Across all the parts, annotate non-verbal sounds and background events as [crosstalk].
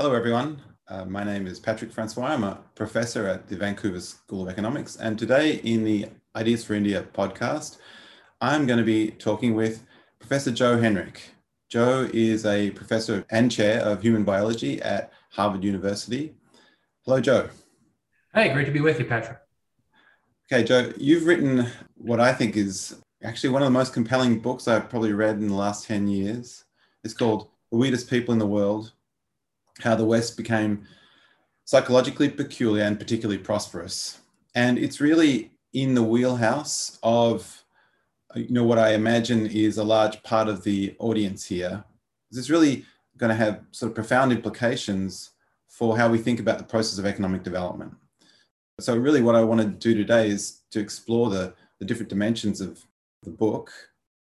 Hello, everyone. Uh, my name is Patrick Francois. I'm a professor at the Vancouver School of Economics. And today, in the Ideas for India podcast, I'm going to be talking with Professor Joe Henrich. Joe is a professor and chair of human biology at Harvard University. Hello, Joe. Hey, great to be with you, Patrick. Okay, Joe, you've written what I think is actually one of the most compelling books I've probably read in the last 10 years. It's called The Weirdest People in the World how the West became psychologically peculiar and particularly prosperous. And it's really in the wheelhouse of you know what I imagine is a large part of the audience here. This is really going to have sort of profound implications for how we think about the process of economic development. So really what I want to do today is to explore the, the different dimensions of the book,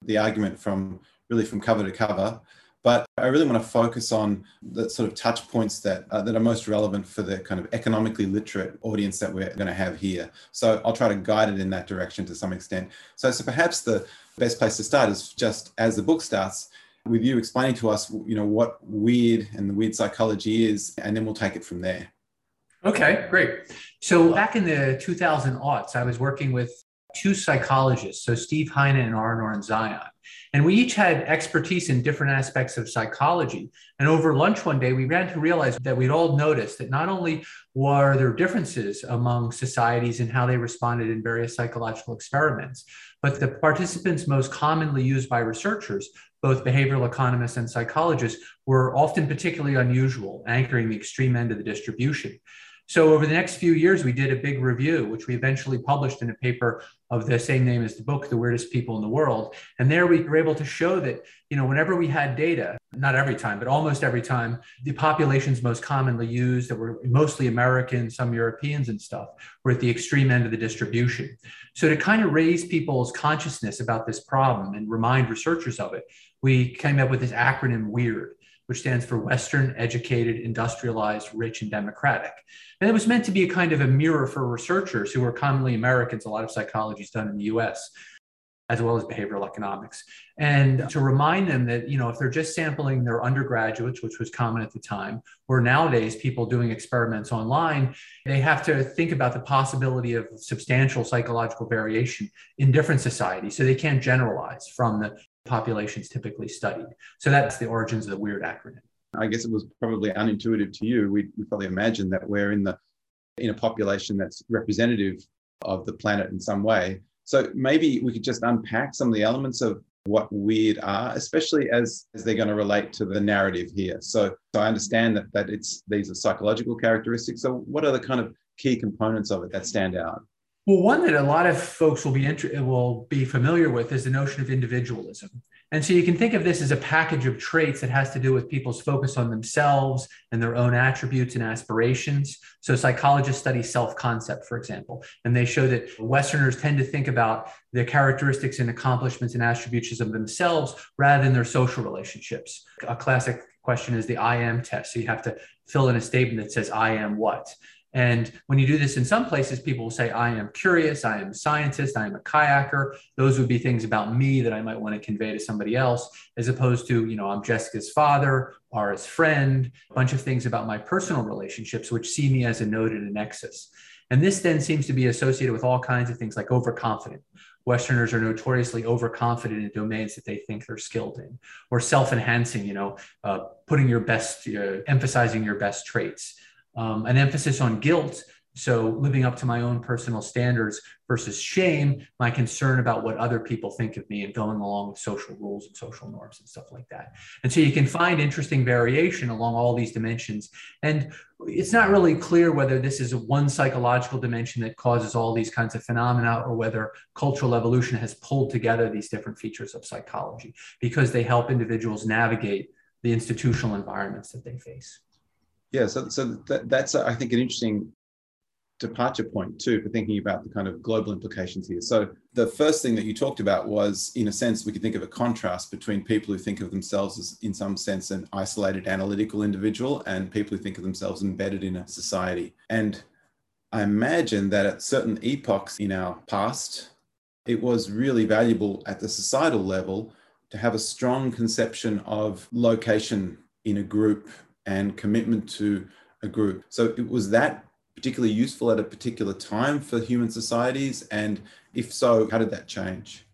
the argument from really from cover to cover, but I really want to focus on the sort of touch points that, uh, that are most relevant for the kind of economically literate audience that we're going to have here. So I'll try to guide it in that direction to some extent. So, so perhaps the best place to start is just as the book starts with you explaining to us, you know, what weird and the weird psychology is, and then we'll take it from there. Okay, great. So back in the 2000 aughts, I was working with two psychologists, so Steve Heine and Ara Norenzayan. And we each had expertise in different aspects of psychology. And over lunch one day, we began to realize that we'd all noticed that not only were there differences among societies in how they responded in various psychological experiments, but the participants most commonly used by researchers, both behavioral economists and psychologists, were often particularly unusual, anchoring the extreme end of the distribution. So over the next few years, we did a big review, which we eventually published in a paper of the same name as the book, The Weirdest People in the World. And there we were able to show that, you know, whenever we had data, not every time, but almost every time, the populations most commonly used that were mostly American, some Europeans and stuff, were at the extreme end of the distribution. So to kind of raise people's consciousness about this problem and remind researchers of it, we came up with this acronym WEIRD which stands for Western, Educated, Industrialized, Rich, and Democratic. And it was meant to be a kind of a mirror for researchers who are commonly Americans. A lot of psychology is done in the US, as well as behavioral economics. And to remind them that, you know, if they're just sampling their undergraduates, which was common at the time, or nowadays people doing experiments online, they have to think about the possibility of substantial psychological variation in different societies. So they can't generalize from the populations typically studied. So that's the origins of the weird acronym. I guess it was probably unintuitive to you. We, we probably imagine that we're in the in a population that's representative of the planet in some way. So maybe we could just unpack some of the elements of what weird are, especially as, as they're going to relate to the narrative here. So, so I understand that that it's these are psychological characteristics. So what are the kind of key components of it that stand out? Well, one that a lot of folks will be inter- will be familiar with is the notion of individualism. And so you can think of this as a package of traits that has to do with people's focus on themselves and their own attributes and aspirations. So psychologists study self-concept, for example, and they show that Westerners tend to think about the characteristics and accomplishments and attributes of themselves rather than their social relationships. A classic question is the I am test. So you have to fill in a statement that says I am what. And when you do this in some places, people will say, I am curious, I am a scientist, I am a kayaker. Those would be things about me that I might want to convey to somebody else, as opposed to, you know, I'm Jessica's father his friend, a bunch of things about my personal relationships, which see me as a node in a nexus. And this then seems to be associated with all kinds of things like overconfident. Westerners are notoriously overconfident in domains that they think they're skilled in, or self-enhancing, you know, uh, putting your best, uh, emphasizing your best traits um, an emphasis on guilt. So, living up to my own personal standards versus shame, my concern about what other people think of me and going along with social rules and social norms and stuff like that. And so, you can find interesting variation along all these dimensions. And it's not really clear whether this is one psychological dimension that causes all these kinds of phenomena or whether cultural evolution has pulled together these different features of psychology because they help individuals navigate the institutional environments that they face. Yeah, so, so that, that's, uh, I think, an interesting departure point too for thinking about the kind of global implications here. So the first thing that you talked about was, in a sense, we could think of a contrast between people who think of themselves as, in some sense, an isolated analytical individual and people who think of themselves embedded in a society. And I imagine that at certain epochs in our past, it was really valuable at the societal level to have a strong conception of location in a group and commitment to a group. So it was that particularly useful at a particular time for human societies? And if so, how did that change?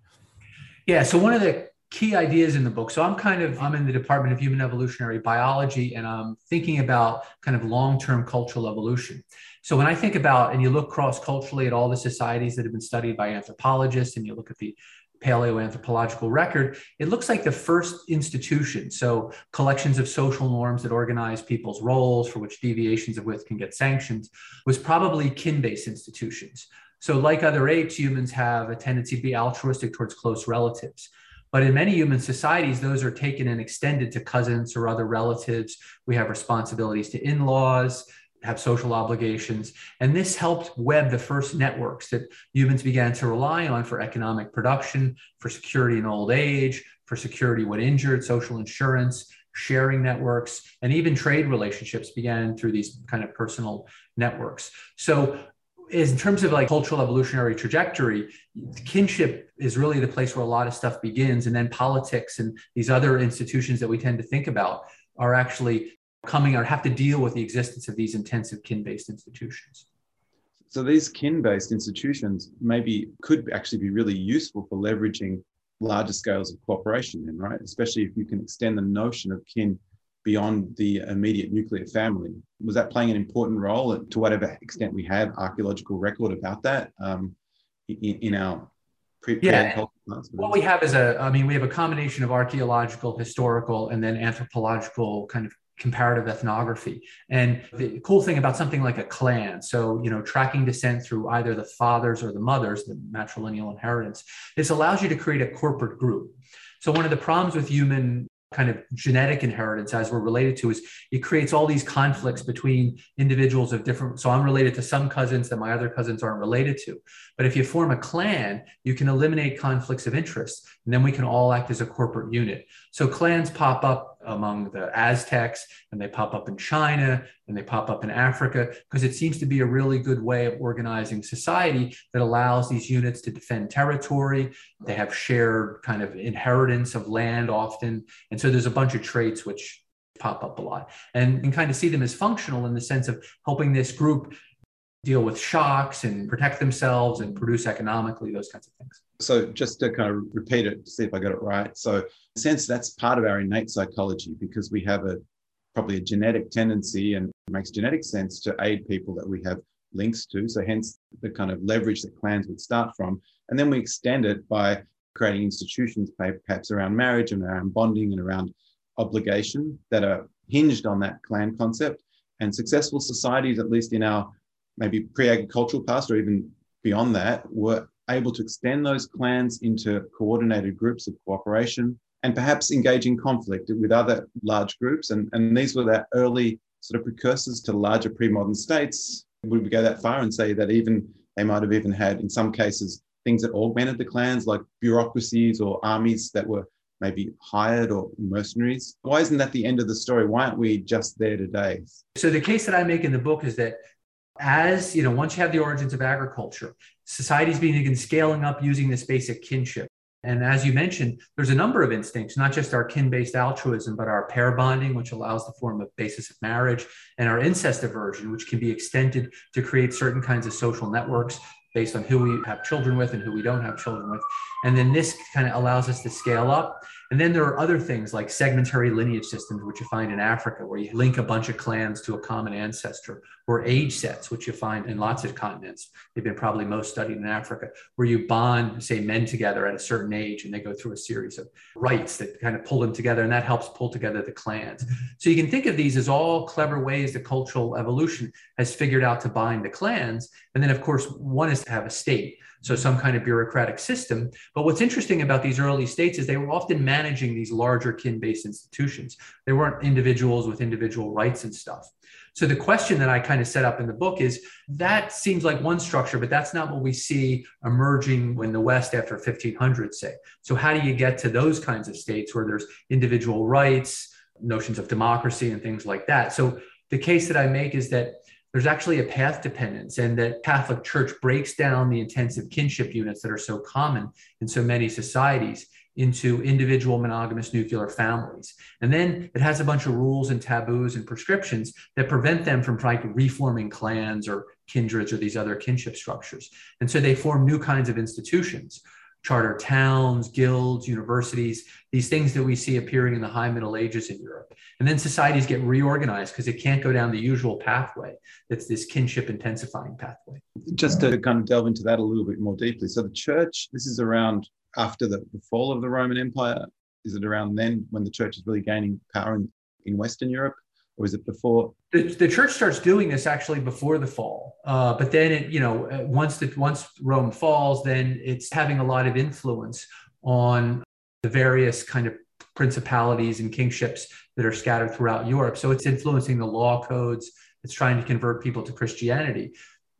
Yeah, so one of the key ideas in the book. So I'm kind of I'm in the Department of Human Evolutionary Biology and I'm thinking about kind of long-term cultural evolution. So when I think about and you look cross-culturally at all the societies that have been studied by anthropologists and you look at the paleoanthropological record, it looks like the first institution, so collections of social norms that organize people's roles for which deviations of which can get sanctions, was probably kin-based institutions. So like other apes, humans have a tendency to be altruistic towards close relatives. But in many human societies, those are taken and extended to cousins or other relatives. We have responsibilities to in laws, have social obligations. And this helped web the first networks that humans began to rely on for economic production, for security in old age, for security when injured, social insurance, sharing networks, and even trade relationships began through these kind of personal networks. So in terms of like cultural evolutionary trajectory, kinship is really the place where a lot of stuff begins. And then politics and these other institutions that we tend to think about are actually coming or have to deal with the existence of these intensive kin-based institutions. So these kin-based institutions maybe could actually be really useful for leveraging larger scales of cooperation then, right? Especially if you can extend the notion of kin beyond the immediate nuclear family. Was that playing an important role to whatever extent we have archaeological record about that um, in, in, our pre- yeah. What we have is a, I mean, we have a combination of archaeological, historical, and then anthropological kind of comparative ethnography. And the cool thing about something like a clan, so, you know, tracking descent through either the fathers or the mothers, the matrilineal inheritance, this allows you to create a corporate group. So one of the problems with human kind of genetic inheritance as we're related to is it creates all these conflicts between individuals of different so i'm related to some cousins that my other cousins aren't related to but if you form a clan you can eliminate conflicts of interest and then we can all act as a corporate unit so clans pop up among the aztecs and they pop up in china and they pop up in africa because it seems to be a really good way of organizing society that allows these units to defend territory. They have shared kind of inheritance of land often and so there's a bunch of traits which pop up a lot. And, and kind of see them as functional in the sense of helping this group deal with shocks and protect themselves and produce economically, those kinds of things. So, just to kind of repeat it see if I got it right. So, sense, that's part of our innate psychology because we have a probably a genetic tendency and makes genetic sense to aid people that we have links to. So, hence the kind of leverage that clans would start from. And then we extend it by creating institutions, perhaps around marriage and around bonding and around obligation that are hinged on that clan concept. And successful societies, at least in our maybe pre-agricultural past or even beyond that, were able to extend those clans into coordinated groups of cooperation and perhaps engage in conflict with other large groups. And, and these were that early sort of precursors to larger pre-modern states. Would we go that far and say that even they might have even had, in some cases, things that augmented the clans, like bureaucracies or armies that were maybe hired or mercenaries. Why isn't that the end of the story? Why aren't we just there today? So the case that I make in the book is that as you know, once you have the origins of agriculture, societies began scaling up using this basic kinship. And as you mentioned, there's a number of instincts, not just our kin based altruism, but our pair bonding, which allows the form of basis of marriage, and our incest aversion, which can be extended to create certain kinds of social networks based on who we have children with and who we don't have children with. And then this kind of allows us to scale up. And then there are other things like segmentary lineage systems, which you find in Africa, where you link a bunch of clans to a common ancestor, or age sets, which you find in lots of continents. They've been probably most studied in Africa, where you bond, say, men together at a certain age, and they go through a series of rites that kind of pull them together, and that helps pull together the clans. So you can think of these as all clever ways that cultural evolution has figured out to bind the clans. And then, of course, one is to have a state so some kind of bureaucratic system. But what's interesting about these early states is they were often managing these larger kin-based institutions. They weren't individuals with individual rights and stuff. So the question that I kind of set up in the book is that seems like one structure, but that's not what we see emerging in the West after 1500, say. So how do you get to those kinds of states where there's individual rights, notions of democracy, and things like that? So the case that I make is that there's actually a path dependence and that catholic church breaks down the intensive kinship units that are so common in so many societies into individual monogamous nuclear families. And then it has a bunch of rules and taboos and prescriptions that prevent them from like reforming clans or kindreds or these other kinship structures. And so they form new kinds of institutions charter towns, guilds, universities, these things that we see appearing in the high Middle Ages in Europe. And then societies get reorganized because it can't go down the usual pathway that's this kinship intensifying pathway. Just to kind of delve into that a little bit more deeply. So the church, this is around after the, the fall of the Roman Empire. Is it around then when the church is really gaining power in, in Western Europe? Or is it before? The, the church starts doing this actually before the fall, uh, but then it, you know uh, once the once Rome falls, then it's having a lot of influence on the various kind of principalities and kingships that are scattered throughout Europe. So it's influencing the law codes. It's trying to convert people to Christianity.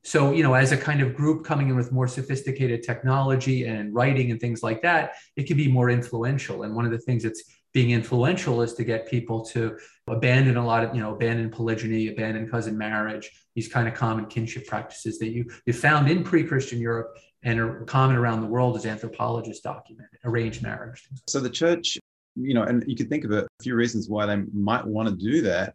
So, you know, as a kind of group coming in with more sophisticated technology and writing and things like that, it can be more influential. And one of the things that's being influential is to get people to abandon a lot of you know abandon polygyny abandon cousin marriage these kind of common kinship practices that you you found in pre-christian europe and are common around the world as anthropologists document arranged marriage so the church you know and you could think of a few reasons why they might want to do that.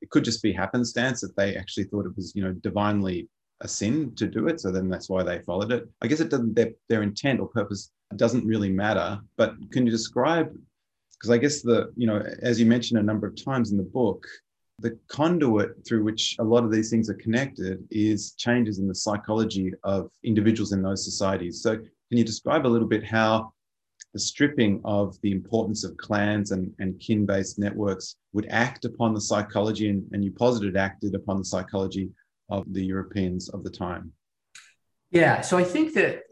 It could just be happenstance that they actually thought it was you know divinely a sin to do it. So then that's why they followed it. I guess it doesn't their, their intent or purpose doesn't really matter but can you describe because I guess the, you know, as you mentioned a number of times in the book, the conduit through which a lot of these things are connected is changes in the psychology of individuals in those societies. So, can you describe a little bit how the stripping of the importance of clans and, and kin based networks would act upon the psychology, and, and you posited acted upon the psychology of the Europeans of the time? Yeah, so I think that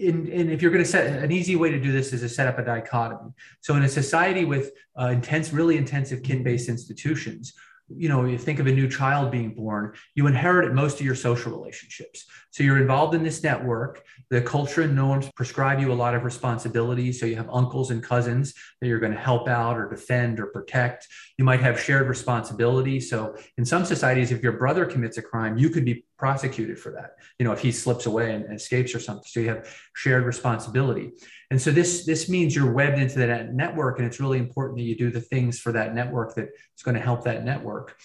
and, and if you're going to set an easy way to do this is to set up a dichotomy. So in a society with uh, intense, really intensive kin-based institutions, you know, you think of a new child being born, you inherit most of your social relationships. So you're involved in this network. The culture and norms prescribe you a lot of responsibilities. So you have uncles and cousins that you're going to help out or defend or protect. You might have shared responsibility. So in some societies, if your brother commits a crime, you could be prosecuted for that. You know, if he slips away and, escapes or something. So you have shared responsibility. And so this this means you're webbed into that network, and it's really important that you do the things for that network that is going to help that network.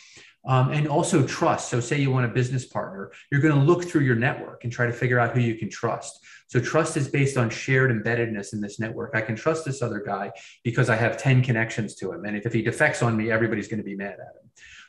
Um, and also trust. So, say you want a business partner, you're going to look through your network and try to figure out who you can trust. So, trust is based on shared embeddedness in this network. I can trust this other guy because I have 10 connections to him. And if he defects on me, everybody's going to be mad at him.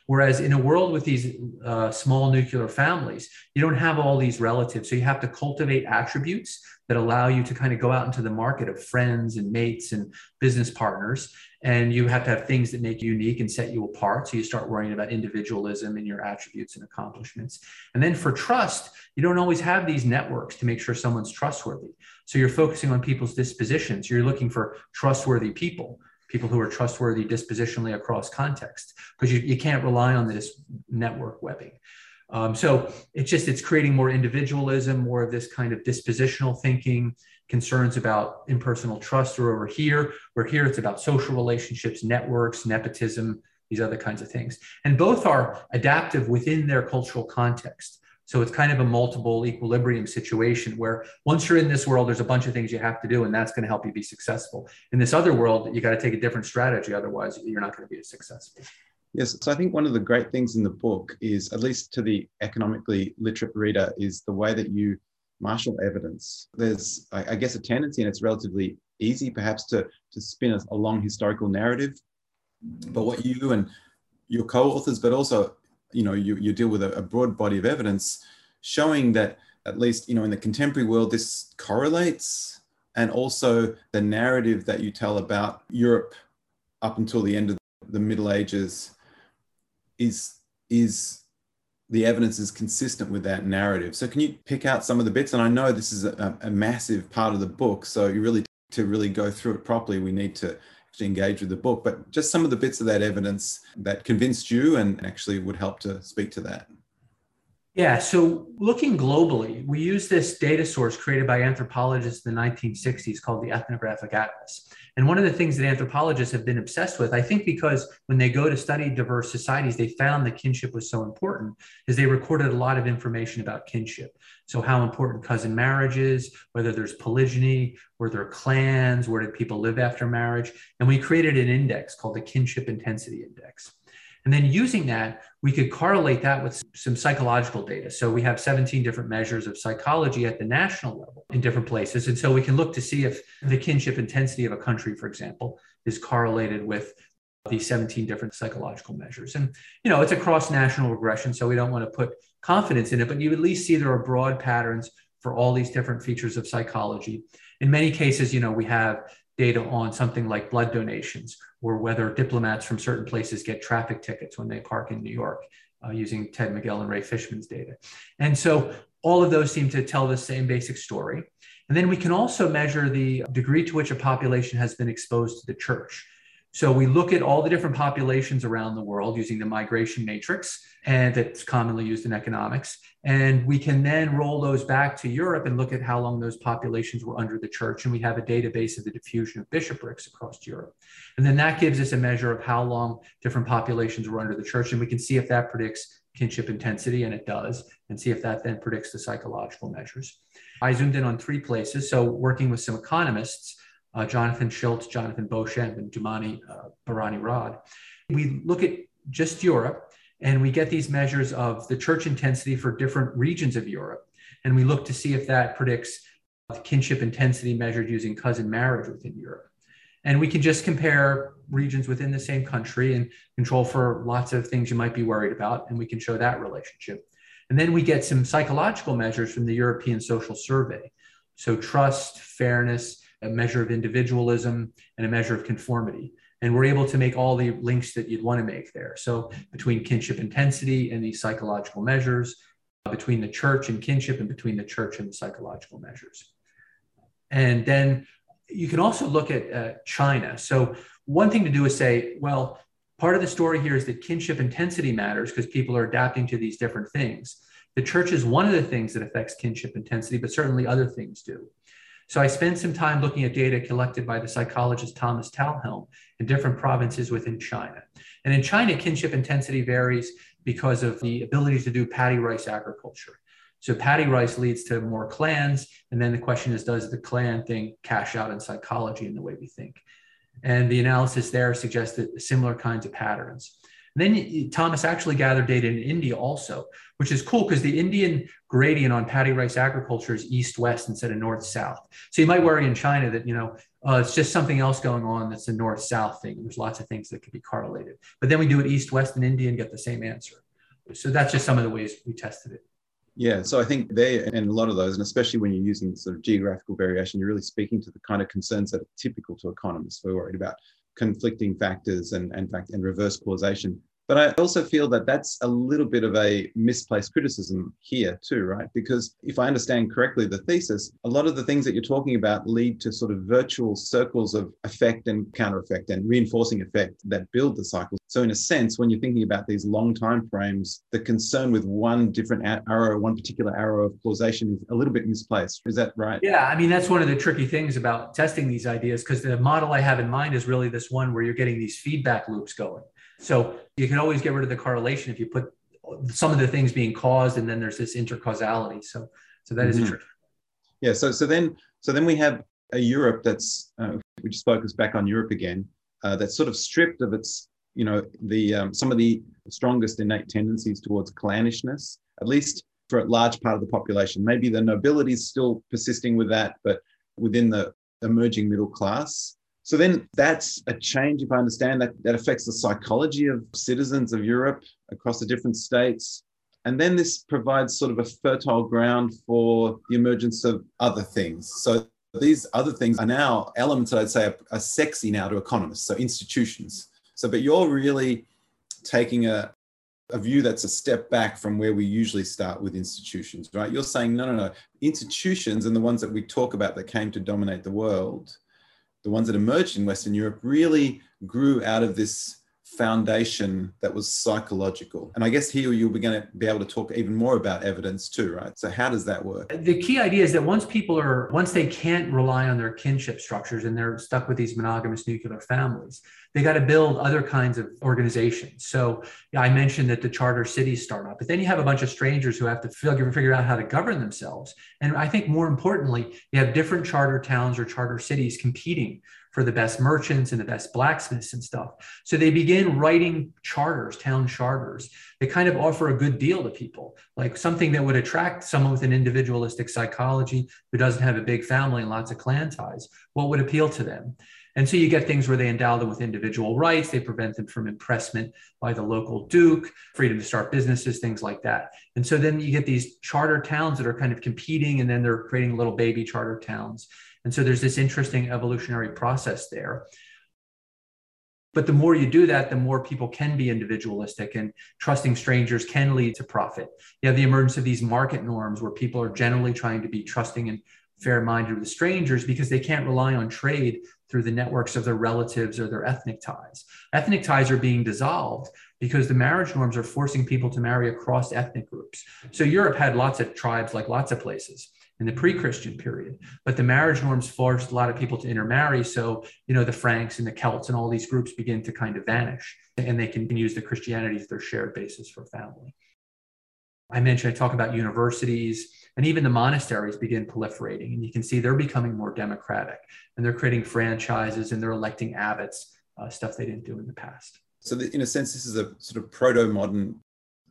Whereas in a world with these uh, small nuclear families, you don't have all these relatives. So you have to cultivate attributes that allow you to kind of go out into the market of friends and mates and business partners. And you have to have things that make you unique and set you apart. So you start worrying about individualism and your attributes and accomplishments. And then for trust, you don't always have these networks to make sure someone's trustworthy. So you're focusing on people's dispositions. You're looking for trustworthy people people who are trustworthy dispositionally across context because you, you can't rely on this network webbing. Um, so it's just it's creating more individualism more of this kind of dispositional thinking concerns about impersonal trust or over here where here it's about social relationships networks nepotism these other kinds of things. And both are adaptive within their cultural context so it's kind of a multiple equilibrium situation where once you're in this world, there's a bunch of things you have to do, and that's going to help you be successful. In this other world, you got to take a different strategy. Otherwise, you're not going to be as successful. Yes. So I think one of the great things in the book is, at least to the economically literate reader, is the way that you marshal evidence. There's, I guess, a tendency, and it's relatively easy perhaps to, to spin a, long historical narrative. But what you and your co-authors, but also you know you, you deal with a, a broad body of evidence showing that at least you know in the contemporary world this correlates and also the narrative that you tell about europe up until the end of the middle ages is is the evidence is consistent with that narrative. So can you pick out some of the bits? And i know this is a, a massive part of the book so you really to really go through it properly we need to to engage with the book, but just some of the bits of that evidence that convinced you and actually would help to speak to that. Yeah, so looking globally, we use this data source created by anthropologists in the 1960s called the Ethnographic Atlas. And one of the things that anthropologists have been obsessed with, I think because when they go to study diverse societies, they found that kinship was so important, is they recorded a lot of information about kinship. So how important cousin marriage is, whether there's polygyny, were there clans, where did people live after marriage? And we created an index called the Kinship Intensity Index. And then using that, we could correlate that with some psychological data. So we have 17 different measures of psychology at the national level in different places. And so we can look to see if the kinship intensity of a country, for example, is correlated with these 17 different psychological measures. And, you know, it's a cross national regression, so we don't want to put confidence in it, but you at least see there are broad patterns for all these different features of psychology. In many cases, you know, we have data on something like blood donations or whether diplomats from certain places get traffic tickets when they park in New York uh, using Ted Miguel and Ray Fisman's data. And so all of those seem to tell the same basic story. And then we can also measure the degree to which a population has been exposed to the church. So we look at all the different populations around the world using the migration matrix, and that's commonly used in economics. And we can then roll those back to Europe and look at how long those populations were under the church. And we have a database of the diffusion of bishoprics across Europe. And then that gives us a measure of how long different populations were under the church. And we can see if that predicts kinship intensity, and it does, and see if that then predicts the psychological measures. I zoomed in on three places. So working with some economists, uh, Jonathan Schulz, Jonathan Beauchamp, and Dumani uh, Bahrami-Rad. We look at just Europe and we get these measures of the church intensity for different regions of Europe. And we look to see if that predicts kinship intensity measured using cousin marriage within Europe. And we can just compare regions within the same country and control for lots of things you might be worried about. And we can show that relationship. And then we get some psychological measures from the European Social Survey. So trust, fairness, a measure of individualism, and a measure of conformity. And we're able to make all the links that you'd want to make there. So between kinship intensity and these psychological measures, between the church and kinship, and between the church and the psychological measures. And then you can also look at uh, China. So one thing to do is say, well, part of the story here is that kinship intensity matters because people are adapting to these different things. The church is one of the things that affects kinship intensity, but certainly other things do. So I spent some time looking at data collected by the psychologist Thomas Talhelm in different provinces within China. And in China, kinship intensity varies because of the ability to do paddy rice agriculture. So paddy rice leads to more clans. And then the question is, does the clan thing cash out in psychology in the way we think? And the analysis there suggested similar kinds of patterns. And then Thomas actually gathered data in India also, which is cool because the Indian gradient on paddy rice agriculture is east-west instead of north-south. So you might worry in China that, you know, uh, it's just something else going on that's a north-south thing. There's lots of things that could be correlated. But then we do it east-west in India and get the same answer. So that's just some of the ways we tested it. Yeah, so I think they and a lot of those, and especially when you're using sort of geographical variation, you're really speaking to the kind of concerns that are typical to economists. We're worried about conflicting factors and, and fact and reverse causation. But I also feel that that's a little bit of a misplaced criticism here, too, right? Because if I understand correctly the thesis, a lot of the things that you're talking about lead to sort of virtual circles of effect and counter effect and reinforcing effect that build the cycle. So, in a sense, when you're thinking about these long time frames, the concern with one different arrow, one particular arrow of causation is a little bit misplaced. Is that right? Yeah. I mean, that's one of the tricky things about testing these ideas because the model I have in mind is really this one where you're getting these feedback loops going. So you can always get rid of the correlation if you put some of the things being caused, and then there's this intercausality. So, so that mm-hmm. is true. Yeah. So, so then, so then we have a Europe that's uh, we just focus back on Europe again. Uh, that's sort of stripped of its, you know, the um, some of the strongest innate tendencies towards clannishness, at least for a large part of the population. Maybe the nobility is still persisting with that, but within the emerging middle class, so then that's a change, if I understand that, that affects the psychology of citizens of Europe across the different states. And then this provides sort of a fertile ground for the emergence of other things. So these other things are now elements that I'd say are, are sexy now to economists, so institutions. So, but you're really taking a, a view that's a step back from where we usually start with institutions, right? You're saying, no, no, no, institutions and the ones that we talk about that came to dominate the world the ones that emerged in Western Europe really grew out of this foundation that was psychological. And I guess here you'll be going to be able to talk even more about evidence too, right? So how does that work? The key idea is that once people are, once they can't rely on their kinship structures and they're stuck with these monogamous nuclear families, they got to build other kinds of organizations. So I mentioned that the charter cities start up, but then you have a bunch of strangers who have to figure, figure out how to govern themselves. And I think more importantly, you have different charter towns or charter cities competing for the best merchants and the best blacksmiths and stuff. So they begin writing charters, town charters. They kind of offer a good deal to people, like something that would attract someone with an individualistic psychology who doesn't have a big family and lots of clan ties. What would appeal to them? And so you get things where they endow them with individual rights, they prevent them from impressment by the local duke, freedom to start businesses, things like that. And so then you get these charter towns that are kind of competing, and then they're creating little baby charter towns. And so there's this interesting evolutionary process there. But the more you do that, the more people can be individualistic and trusting strangers can lead to profit. You have the emergence of these market norms where people are generally trying to be trusting and fair minded with strangers because they can't rely on trade through the networks of their relatives or their ethnic ties. Ethnic ties are being dissolved because the marriage norms are forcing people to marry across ethnic groups. So Europe had lots of tribes, like lots of places in the pre-Christian period. But the marriage norms forced a lot of people to intermarry. So, you know, the Franks and the Celts and all these groups begin to kind of vanish and they can use the Christianity as their shared basis for family. I mentioned, I talk about universities and even the monasteries begin proliferating. And you can see they're becoming more democratic and they're creating franchises and they're electing abbots, uh, stuff they didn't do in the past. So, in a sense, this is a sort of proto modern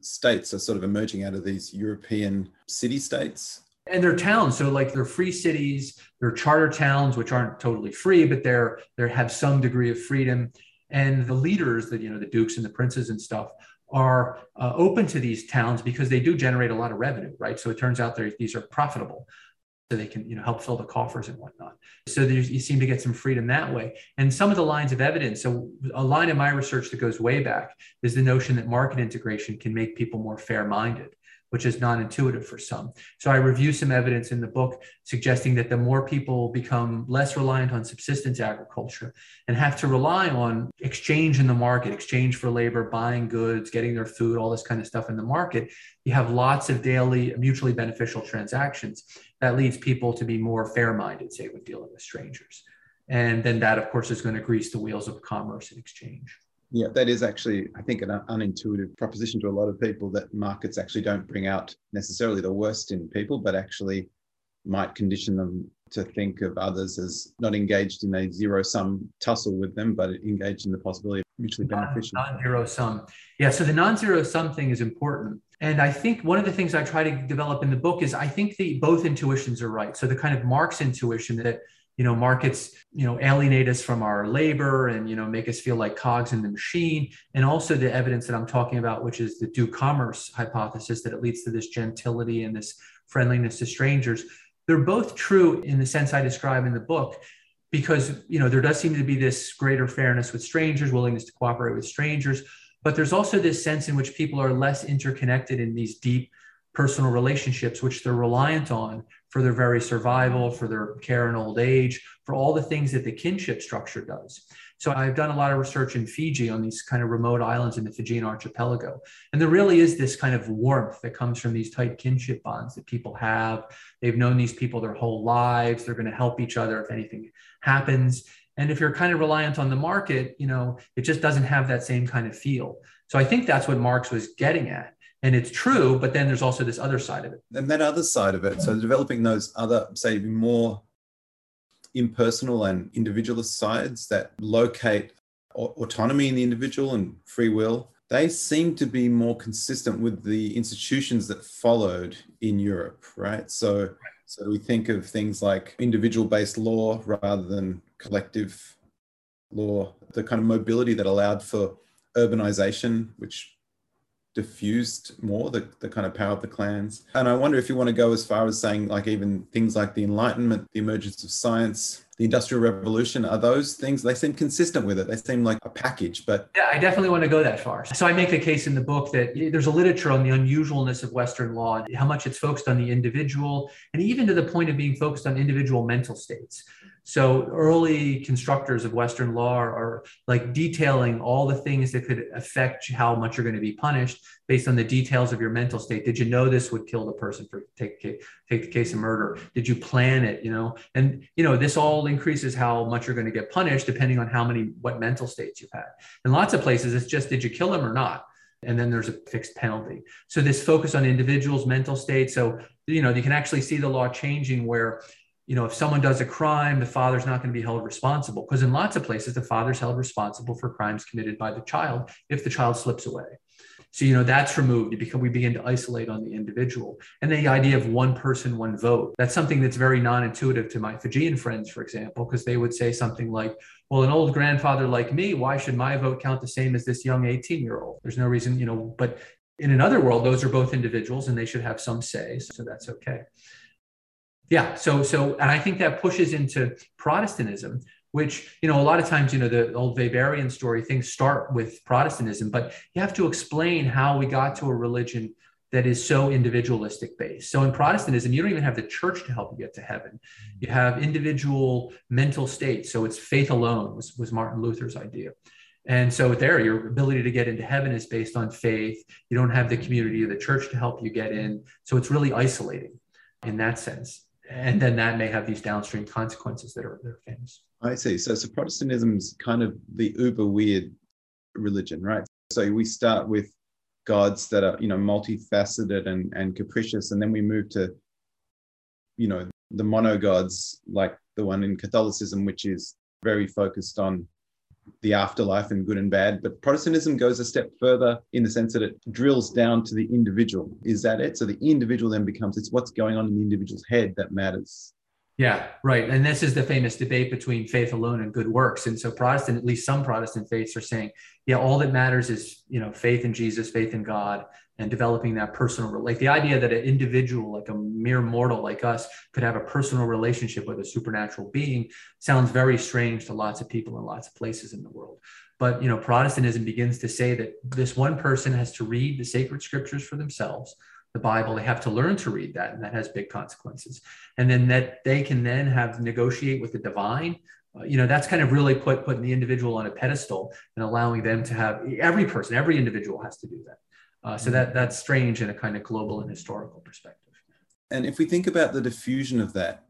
states are sort of emerging out of these European city states and they're towns. So like they're free cities they're charter towns which aren't totally free but they're they have some degree of freedom. And the leaders that you know the dukes and the princes and stuff are uh, open to these towns because they do generate a lot of revenue right? So it turns out these are profitable. So they can you know help fill the coffers and whatnot. So you seem to get some freedom that way. And some of the lines of evidence so a line in my research that goes way back is the notion that market integration can make people more fair minded which is non intuitive for some. So I review some evidence in the book suggesting that the more people become less reliant on subsistence agriculture and have to rely on exchange in the market, exchange for labor, buying goods, getting their food, all this kind of stuff in the market, you have lots of daily mutually beneficial transactions. That leads people to be more fair minded, say, when dealing with strangers. And then that, of course, is going to grease the wheels of commerce and exchange. Yeah, that is actually, I think, an unintuitive proposition to a lot of people that markets actually don't bring out necessarily the worst in people, but actually might condition them to think of others as not engaged in a zero sum tussle with them, but engaged in the possibility of mutually beneficial. Non zero sum. Yeah, so the non zero sum thing is important. And I think one of the things I try to develop in the book is I think the both intuitions are right. So the kind of Marx intuition that you know markets you know alienate us from our labor and you know make us feel like cogs in the machine. And also the evidence that i'm talking about which is the doux commerce hypothesis that it leads to this gentility and this friendliness to strangers. They're both true in the sense i describe in the book because you know there does seem to be this greater fairness with strangers willingness to cooperate with strangers. But there's also this sense in which people are less interconnected in these deep personal relationships which they're reliant on for their very survival, for their care in old age, for all the things that the kinship structure does. So I've done a lot of research in Fiji on these kind of remote islands in the Fijian archipelago. And there really is this kind of warmth that comes from these tight kinship bonds that people have. They've known these people their whole lives. They're going to help each other if anything happens. And if you're kind of reliant on the market, you know, it just doesn't have that same kind of feel. So I think that's what Marx was getting at and it's true but then there's also this other side of it. And that other side of it so developing those other say more impersonal and individualist sides that locate autonomy in the individual and free will they seem to be more consistent with the institutions that followed in europe right? So so we think of things like individual based law rather than collective law the kind of mobility that allowed for urbanization which diffused more the, the kind of power of the clans. And i wonder if you want to go as far as saying like even things like the enlightenment the emergence of science the industrial revolution are those things they seem consistent with it they seem like a package but yeah i definitely want to go that far. So i make the case in the book that there's a literature on the unusualness of western law how much it's focused on the individual and even to the point of being focused on individual mental states So early constructors of Western law are, are, like detailing all the things that could affect how much you're going to be punished based on the details of your mental state. Did you know this would kill the person for take take the case of murder? Did you plan it? You know, and you know this all increases how much you're going to get punished depending on how many what mental states you've had. In lots of places, it's just did you kill him or not and then there's a fixed penalty. So this focus on individuals' mental state. So you know you can actually see the law changing where you know if someone does a crime, the father's not going to be held responsible because in lots of places the father's held responsible for crimes committed by the child if the child slips away. So, you know, that's removed because we begin to isolate on the individual. And the idea of one person, one vote, that's something that's very non intuitive to my Fijian friends, for example, because they would say something like, well, an old grandfather like me, why should my vote count the same as this young 18 year old? There's no reason, you know, but in another world, those are both individuals and they should have some say. So that's okay. Yeah. So, so, and I think that pushes into Protestantism, which, you know, a lot of times, you know, the old Weberian story, things start with Protestantism, but you have to explain how we got to a religion that is so individualistic based. So in Protestantism, you don't even have the church to help you get to heaven. Mm-hmm. You have individual mental states. So it's faith alone was, was Martin Luther's idea. And so there, your ability to get into heaven is based on faith. You don't have the community of the church to help you get in. So it's really isolating in that sense. And then that may have these downstream consequences that are, that are famous. I see. So, so Protestantism's kind of the uber weird religion, right? So we start with gods that are you know multifaceted and and capricious and then we move to you know the mono gods like the one in catholicism which is very focused on the afterlife and good and bad but protestantism goes a step further in the sense that it drills down to the individual is that it so the individual then becomes it's what's going on in the individual's head that matters yeah, right. And this is the famous debate between faith alone and good works. And so Protestant, at least some Protestant faiths are saying, yeah, all that matters is, you know, faith in Jesus, faith in God, and developing that personal, like the idea that an individual, like a mere mortal like us, could have a personal relationship with a supernatural being sounds very strange to lots of people in lots of places in the world. But, you know, Protestantism begins to say that this one person has to read the sacred scriptures for themselves the Bible. They have to learn to read that, and that has big consequences. And then that they can then have negotiate with the divine. Uh, you know, that's kind of really put putting the individual on a pedestal and allowing them to have every person, every individual has to do that. Uh, so that that's strange in a kind of global and historical perspective. And if we think about the diffusion of that,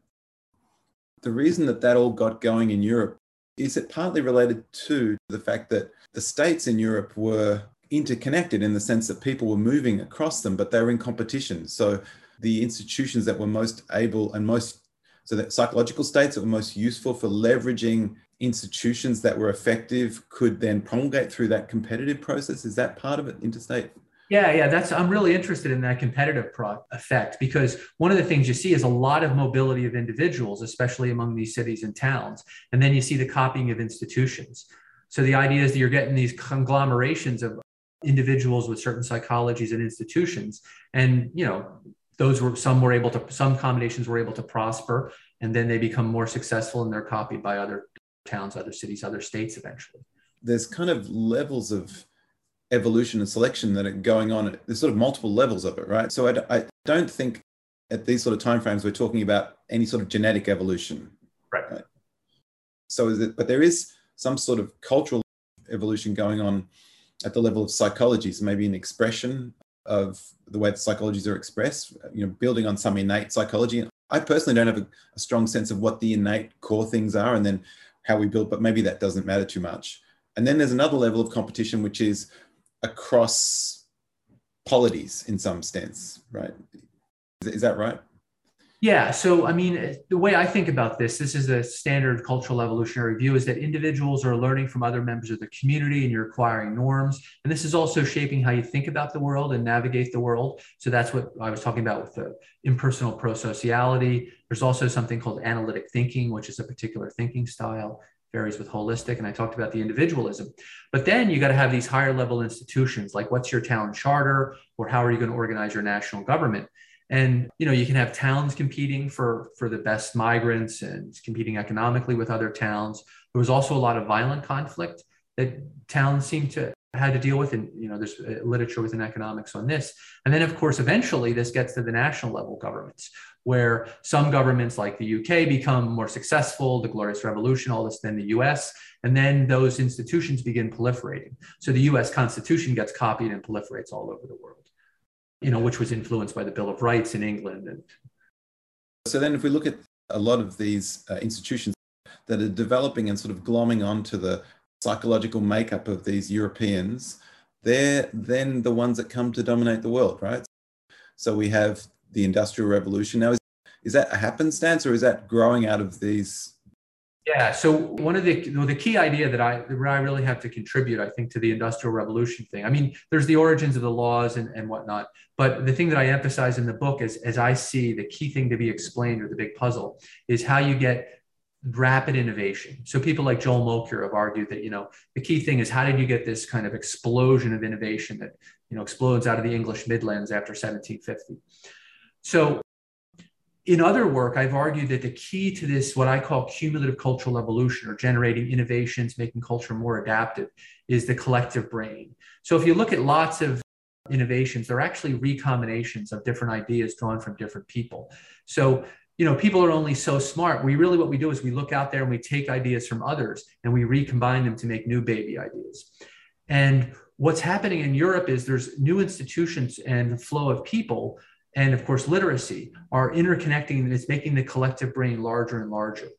the reason that that all got going in Europe is it partly related to the fact that the states in Europe were interconnected in the sense that people were moving across them, but they were in competition. So the institutions that were most able and most so that psychological states that were most useful for leveraging institutions that were effective could then promulgate through that competitive process. Is that part of it, interstate? Yeah, yeah, that's I'm really interested in that competitive pro- effect because one of the things you see is a lot of mobility of individuals, especially among these cities and towns, and then you see the copying of institutions. So the idea is that you're getting these conglomerations of individuals with certain psychologies and institutions and you know those were some were able to some combinations were able to prosper and then they become more successful and they're copied by other towns other cities other states eventually there's kind of levels of evolution and selection that are going on there's sort of multiple levels of it right so i, I don't think at these sort of timeframes we're talking about any sort of genetic evolution right, right? so is it but there is some sort of cultural evolution going on at the level of psychology, so maybe an expression of the way the psychologies are expressed, you know, building on some innate psychology. I personally don't have a, a, strong sense of what the innate core things are and then how we build, but maybe that doesn't matter too much. And then there's another level of competition, which is across polities in some sense, right? Is, is that right? Yeah. So, I mean, the way I think about this, this is a standard cultural evolutionary view, is that individuals are learning from other members of the community and you're acquiring norms. And this is also shaping how you think about the world and navigate the world. So, that's what I was talking about with the impersonal prosociality. There's also something called analytic thinking, which is a particular thinking style varies with holistic and i talked about the individualism. But then you got to have these higher level institutions like what's your town charter or how are you going to organize your national government? And you know you can have towns competing for for the best migrants and competing economically with other towns. There was also a lot of violent conflict that towns seem to had to deal with and you know there's uh, literature within economics on this. And then of course eventually this gets to the national level governments where some governments like the uk become more successful the glorious revolution all this than the us and then those institutions begin proliferating so the us constitution gets copied and proliferates all over the world you know which was influenced by the bill of rights in england and so then if we look at a lot of these uh, institutions that are developing and sort of glomming onto the psychological makeup of these Europeans, they're then the ones that come to dominate the world, right? So we have the Industrial Revolution. Now, is, is that a happenstance or is that growing out of these? Yeah. So one of the well, the key idea that I that I really have to contribute, I think, to the Industrial Revolution thing. I mean, there's the origins of the laws and, and whatnot, but the thing that I emphasize in the book is, as I see the key thing to be explained or the big puzzle is how you get rapid innovation. So people like Joel Mokyr have argued that, you know, the key thing is how did you get this kind of explosion of innovation that, you know, explodes out of the English Midlands after 1750. So in other work, I've argued that the key to this, what I call cumulative cultural evolution or generating innovations, making culture more adaptive, is the collective brain. So if you look at lots of innovations, they're actually recombinations of different ideas drawn from different people. So you know people are only so smart we really what we do is we look out there and we take ideas from others and we recombine them to make new baby ideas and what's happening in europe is there's new institutions and flow of people and of course literacy are interconnecting and it's making the collective brain larger and larger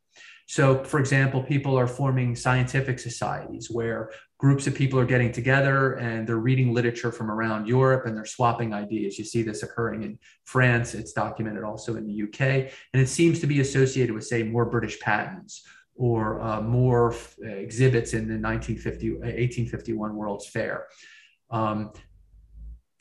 so, for example, people are forming scientific societies where groups of people are getting together and they're reading literature from around Europe and they're swapping ideas. You see this occurring in France, it's documented also in the UK, and it seems to be associated with, say, more British patents or uh, more f- exhibits in the 1950, 1851 World's Fair. Um,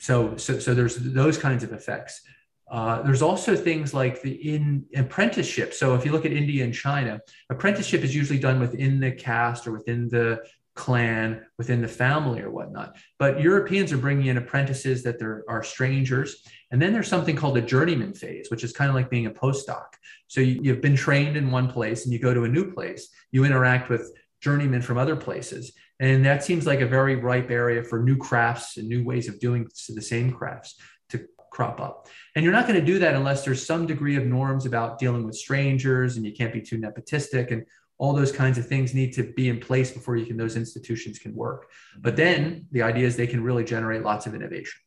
so, so, so there's those kinds of effects. Uh, there's also things like the in apprenticeship. So if you look at India and China, apprenticeship is usually done within the caste or within the clan, within the family or whatnot. But Europeans are bringing in apprentices that there are strangers. And then there's something called a journeyman phase, which is kind of like being a postdoc. So you, you've been trained in one place and you go to a new place, you interact with journeymen from other places. And that seems like a very ripe area for new crafts and new ways of doing the same crafts to crop up. And you're not going to do that unless there's some degree of norms about dealing with strangers and you can't be too nepotistic and all those kinds of things need to be in place before you can those institutions can work. But then the idea is they can really generate lots of innovation.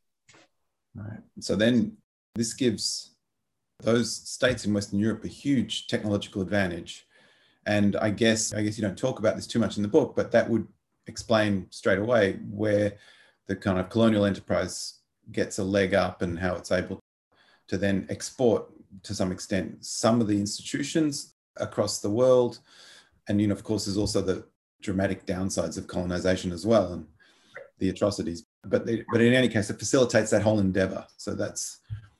Right. So then this gives those states in Western Europe a huge technological advantage. And I guess I guess you don't talk about this too much in the book, but that would explain straight away where the kind of colonial enterprise gets a leg up and how it's able to then export to some extent some of the institutions across the world. And, you know, of course, there's also the dramatic downsides of colonization as well and the atrocities. But, they, but in any case, it facilitates that whole endeavor. So that's.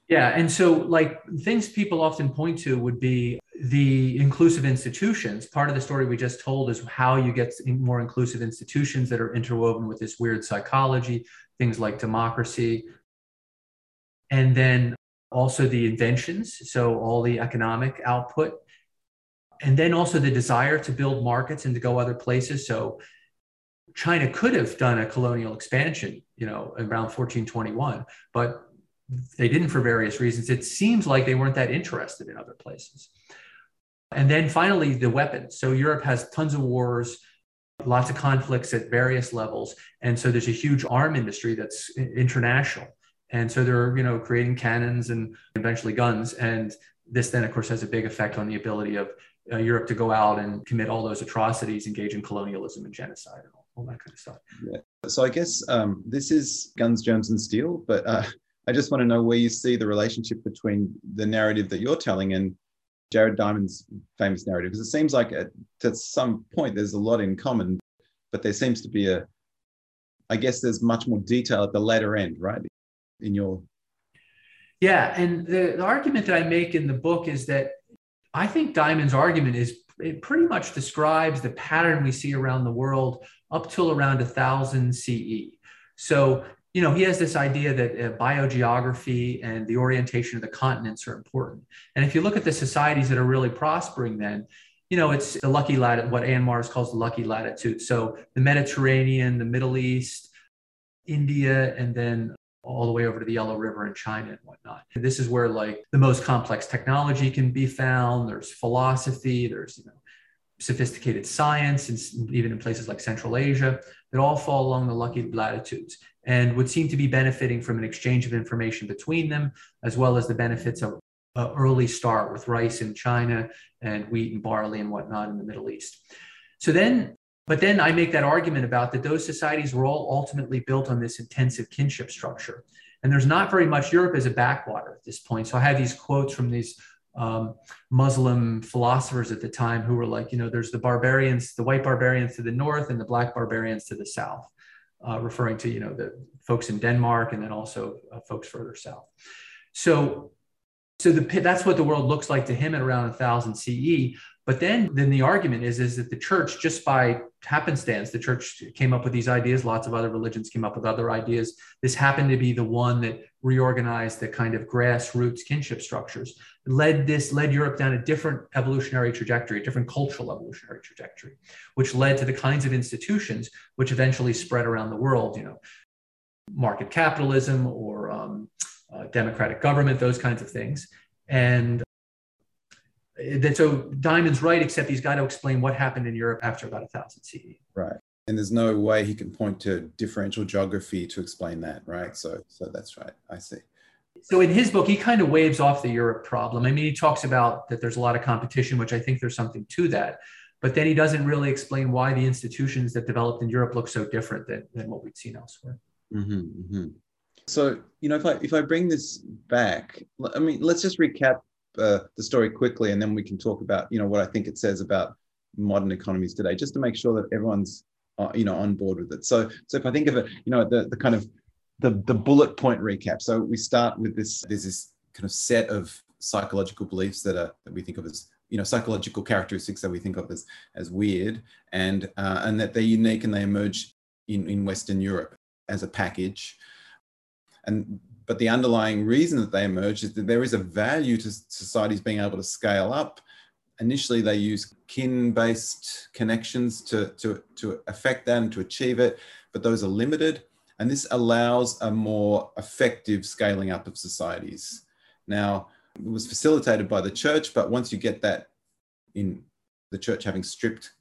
Yeah. And so, like, things people often point to would be the inclusive institutions. Part of the story we just told is how you get more inclusive institutions that are interwoven with this weird psychology, things like democracy. And then also the inventions, so all the economic output. And then also the desire to build markets and to go other places. So China could have done a colonial expansion, you know, around 1421, but they didn't for various reasons. It seems like they weren't that interested in other places. And then finally, the weapons. So Europe has tons of wars, lots of conflicts at various levels. And so there's a huge arm industry that's international. And so they're, you know, creating cannons and eventually guns. And this then, of course, has a big effect on the ability of uh, Europe to go out and commit all those atrocities, engage in colonialism and genocide and all, all that kind of stuff. Yeah. So I guess um, this is guns, germs, and steel. But uh, I just want to know where you see the relationship between the narrative that you're telling and Jared Diamond's famous narrative? Because it seems like at, at some point there's a lot in common, but there seems to be a, I guess there's much more detail at the latter end, right? In your. Yeah. And the, the argument that I make in the book is that I think Diamond's argument is it pretty much describes the pattern we see around the world up till around 1000 CE. So you know, he has this idea that uh, biogeography and the orientation of the continents are important. And if you look at the societies that are really prospering, then, you know, it's the lucky latitude, what Ian Morris calls the lucky latitude. So the Mediterranean, the Middle East, India and then all the way over to the Yellow River in China and whatnot. And this is where like the most complex technology can be found. There's philosophy, there's you know sophisticated science, and even in places like Central Asia that all fall along the lucky latitudes and would seem to be benefiting from an exchange of information between them, as well as the benefits of uh, early start with rice in China and wheat and barley and whatnot in the Middle East. So then but then I make that argument about that those societies were all ultimately built on this intensive kinship structure. And there's not very much Europe as a backwater at this point. So I have these quotes from these um, Muslim philosophers at the time who were like, you know, there's the barbarians, the white barbarians to the north and the black barbarians to the south, uh, referring to, you know, the folks in Denmark and then also uh, folks further south. So, so the, that's what the world looks like to him at around 1000 CE. But then, then the argument is, is that the church, just by happenstance, the church came up with these ideas. Lots of other religions came up with other ideas. This happened to be the one that reorganized the kind of grassroots kinship structures, led this, led Europe down a different evolutionary trajectory, a different cultural evolutionary trajectory, which led to the kinds of institutions which eventually spread around the world, you know, market capitalism or um, uh, democratic government, those kinds of things. And that so Diamond's right, except he's got to explain what happened in Europe after about a thousand CE. Right. And there's no way he can point to differential geography to explain that, right? So so that's right. I see. So in his book, he kind of waves off the Europe problem. I mean, he talks about that there's a lot of competition, which I think there's something to that. But then he doesn't really explain why the institutions that developed in Europe look so different than, than what we'd seen elsewhere. Mm-hmm, mm-hmm. So, you know, if I if I bring this back, I mean, let's just recap uh, the story quickly, and then we can talk about you know what I think it says about modern economies today, just to make sure that everyone's uh, you know on board with it. So so if I think of it, you know the the kind of the the bullet point recap. So we start with this. There's this kind of set of psychological beliefs that are that we think of as you know psychological characteristics that we think of as as weird and uh, and that they're unique and they emerge in in Western Europe as a package. And but the underlying reason that they emerge is that there is a value to societies being able to scale up. Initially, they use kin-based connections to, to, to affect that and to achieve it, but those are limited. And this allows a more effective scaling up of societies. Now, it was facilitated by the church, but once you get that in the church having stripped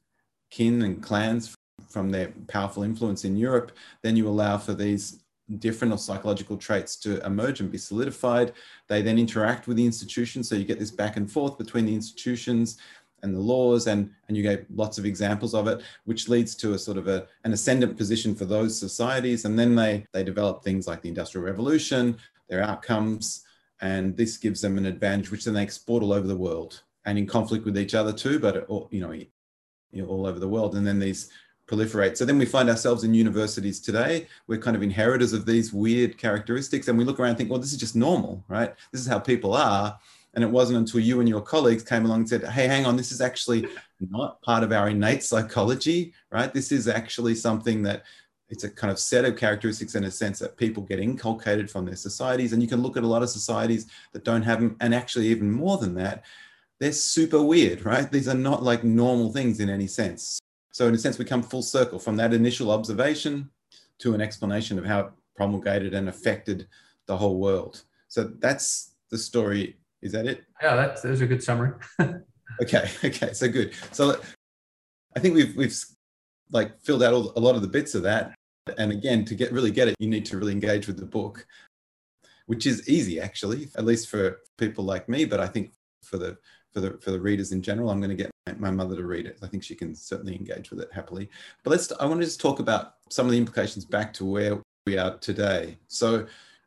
kin and clans from their powerful influence in Europe, then you allow for these different or psychological traits to emerge and be solidified. They then interact with the institution. So you get this back and forth between the institutions and the laws, and, and you gave lots of examples of it, which leads to a sort of a, an ascendant position for those societies. And then they, they develop things like the Industrial Revolution, their outcomes, and this gives them an advantage, which then they export all over the world and in conflict with each other too, but all, you know, all over the world. And then these proliferate. So then we find ourselves in universities today. We're kind of inheritors of these weird characteristics, and we look around and think, well, this is just normal, right? This is how people are. And it wasn't until you and your colleagues came along and said, hey, hang on, this is actually not part of our innate psychology, right? This is actually something that it's a kind of set of characteristics in a sense that people get inculcated from their societies. And you can look at a lot of societies that don't have them, and actually, even more than that, they're super weird, right? These are not like normal things in any sense. So in a sense, we come full circle from that initial observation to an explanation of how it promulgated and affected the whole world. So that's the story. Is that it? Yeah, that's, that's a good summary. [laughs] okay, okay, so good. So I think we've we've like filled out all, a lot of the bits of that. And again, to get really get it, you need to really engage with the book, which is easy actually, at least for people like me. But I think for the for the for the readers in general. I'm going to get my mother to read it. I think she can certainly engage with it happily. But let's. I want to just talk about some of the implications back to where we are today. So,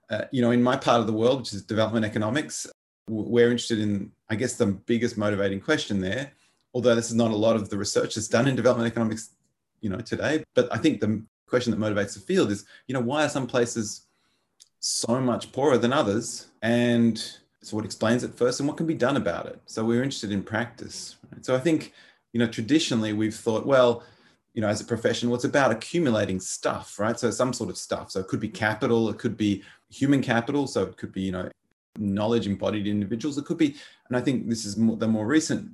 uh, you know, in my part of the world, which is development economics, we're interested in, I guess, the biggest motivating question there. Although this is not a lot of the research that's done in development economics, you know, today. But I think the question that motivates the field is, you know, why are some places so much poorer than others? And so what explains it first and what can be done about it? So we're interested in practice. Right? So I think, you know, traditionally we've thought, well, you know, as a profession, well, it's about accumulating stuff, right? So some sort of stuff. So it could be capital, it could be human capital. So it could be, you know, knowledge embodied individuals. It could be, and I think this is more, the more recent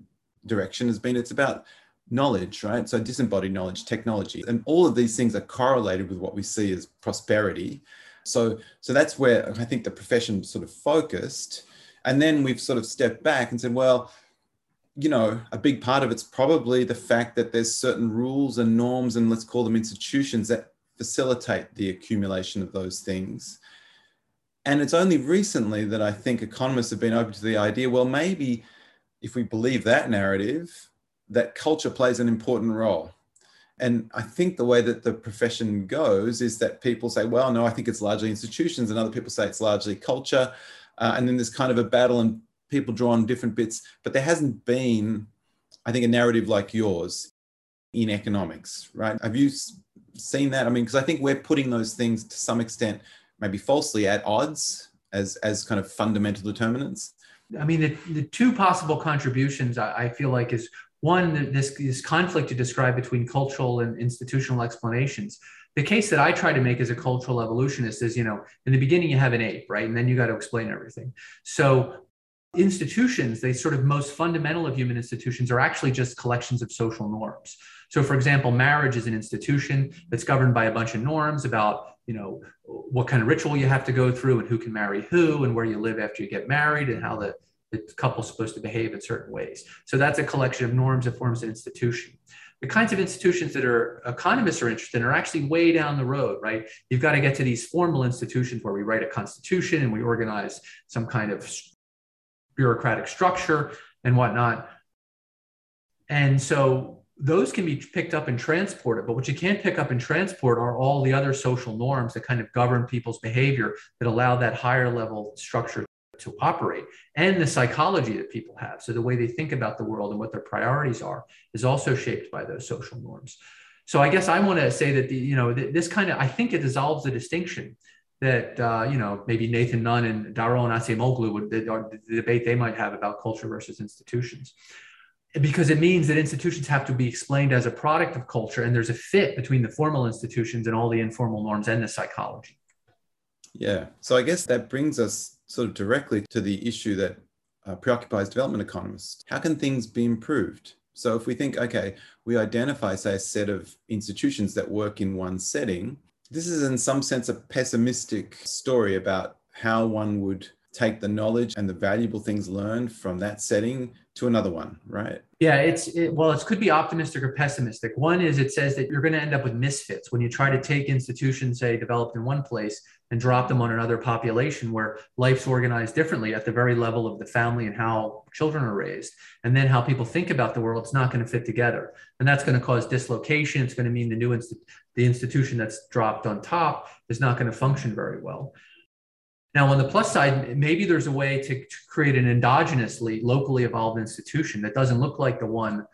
direction has been, it's about knowledge, right? So disembodied knowledge, technology, and all of these things are correlated with what we see as prosperity. So, so that's where I think the profession sort of focused. And then we've sort of stepped back and said, well, you know, a big part of it's probably the fact that there's certain rules and norms, and let's call them institutions that facilitate the accumulation of those things. And it's only recently that I think economists have been open to the idea well, maybe if we believe that narrative, that culture plays an important role. And I think the way that the profession goes is that people say, well, no, I think it's largely institutions, and other people say it's largely culture. Uh, and then there's kind of a battle, and people draw on different bits. But there hasn't been, I think, a narrative like yours in economics, right? Have you seen that? I mean, because I think we're putting those things to some extent, maybe falsely, at odds as as kind of fundamental determinants. I mean, the, the two possible contributions I, I feel like is one, this, this conflict you describe between cultural and institutional explanations. The case that I try to make as a cultural evolutionist is, you know, in the beginning you have an ape, right? And then you got to explain everything. So institutions, they sort of most fundamental of human institutions are actually just collections of social norms. So for example, marriage is an institution that's governed by a bunch of norms about, you know, what kind of ritual you have to go through and who can marry who and where you live after you get married and how the the couple's supposed to behave in certain ways. So that's a collection of norms that forms an institution. The kinds of institutions that are economists are interested in are actually way down the road, right? You've got to get to these formal institutions where we write a constitution and we organize some kind of bureaucratic structure and whatnot. And so those can be picked up and transported, but what you can't pick up and transport are all the other social norms that kind of govern people's behavior that allow that higher level structure to operate and the psychology that people have. So the way they think about the world and what their priorities are is also shaped by those social norms. So I guess I want to say that the, you know this kind of I think it dissolves the distinction that uh, you know maybe Nathan Nunn and Daron Acemoglu would the, the debate they might have about culture versus institutions because it means that institutions have to be explained as a product of culture and there's a fit between the formal institutions and all the informal norms and the psychology yeah so i guess that brings us sort of directly to the issue that uh, preoccupies development economists. How can things be improved? So if we think, okay, we identify, say, a set of institutions that work in one setting, this is in some sense a pessimistic story about how one would take the knowledge and the valuable things learned from that setting to another one, right? Yeah, it's it, well, it could be optimistic or pessimistic. One is it says that you're going to end up with misfits when you try to take institutions, say, developed in one place and drop them on another population where life's organized differently at the very level of the family and how children are raised, and then how people think about the world. It's not going to fit together, and that's going to cause dislocation. It's going to mean the new inst- the institution that's dropped on top is not going to function very well. Now, on the plus side, maybe there's a way to, to create an endogenously, locally evolved institution that doesn't look like the one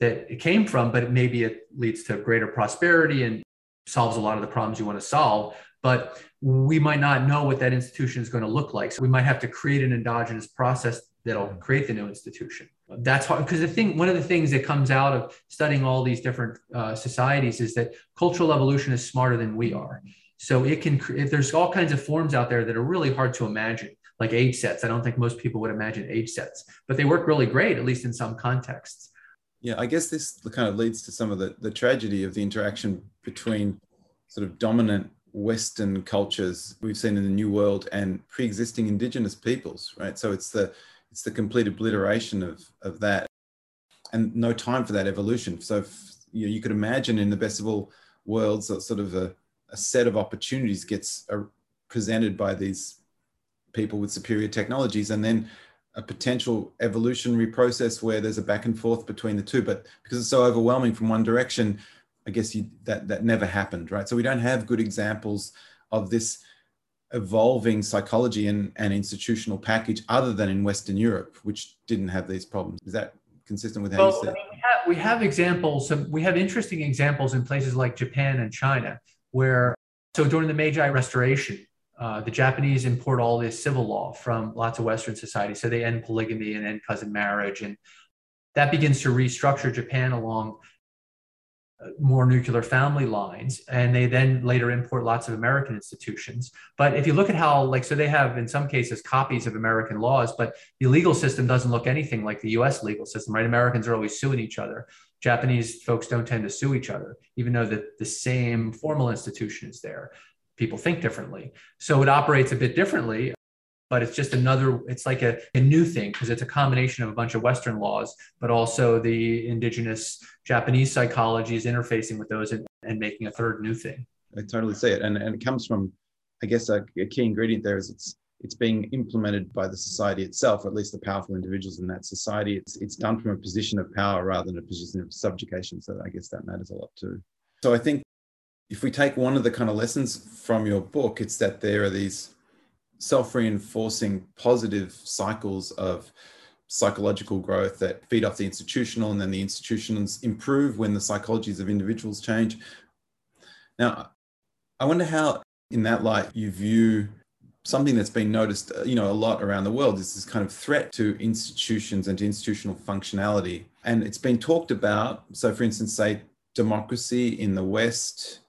that it came from, but maybe it leads to greater prosperity and solves a lot of the problems you want to solve. But we might not know what that institution is going to look like. So we might have to create an endogenous process that'll create the new institution. That's hard because the thing, one of the things that comes out of studying all these different uh, societies is that cultural evolution is smarter than we are. So it can, if there's all kinds of forms out there that are really hard to imagine, like age sets. I don't think most people would imagine age sets, but they work really great, at least in some contexts. Yeah, I guess this kind of leads to some of the, the tragedy of the interaction between sort of dominant Western cultures we've seen in the New World and pre-existing indigenous peoples, right? So it's the it's the complete obliteration of of that, and no time for that evolution. So if, you, know, you could imagine in the best of all worlds, sort of a a set of opportunities gets uh, presented by these people with superior technologies and then a potential evolutionary process where there's a back and forth between the two but because it's so overwhelming from one direction i guess you, that that never happened right? So we don't have good examples of this evolving psychology and, and institutional package other than in western europe which didn't have these problems. Is that consistent with how well, you said I mean, we, have, we have examples we have interesting examples in places like japan and china where so during the Meiji Restoration, uh, the Japanese import all this civil law from lots of Western societies. So they end polygamy and end cousin marriage, and that begins to restructure Japan along more nuclear family lines and they then later import lots of american institutions but if you look at how like so they have in some cases copies of american laws but the legal system doesn't look anything like the us legal system right americans are always suing each other Japanese folks don't tend to sue each other, even though the, the same formal institution is there. People think differently. So it operates a bit differently, but it's just another, it's like a, a new thing because it's a combination of a bunch of Western laws, but also the indigenous Japanese psychology is interfacing with those and, and making a third new thing. I totally see it. And, and it comes from, I guess, a, a key ingredient there is it's it's being implemented by the society itself, or at least the powerful individuals in that society. It's it's done from a position of power rather than a position of subjugation. So I guess that matters a lot too. So I think if we take one of the kind of lessons from your book, it's that there are these self-reinforcing positive cycles of psychological growth that feed off the institutional and then the institutions improve when the psychologies of individuals change. Now, I wonder how in that light you view something that's been noticed, uh, you know, a lot around the world is this kind of threat to institutions and to institutional functionality. And it's been talked about. So, for instance, say democracy in the West,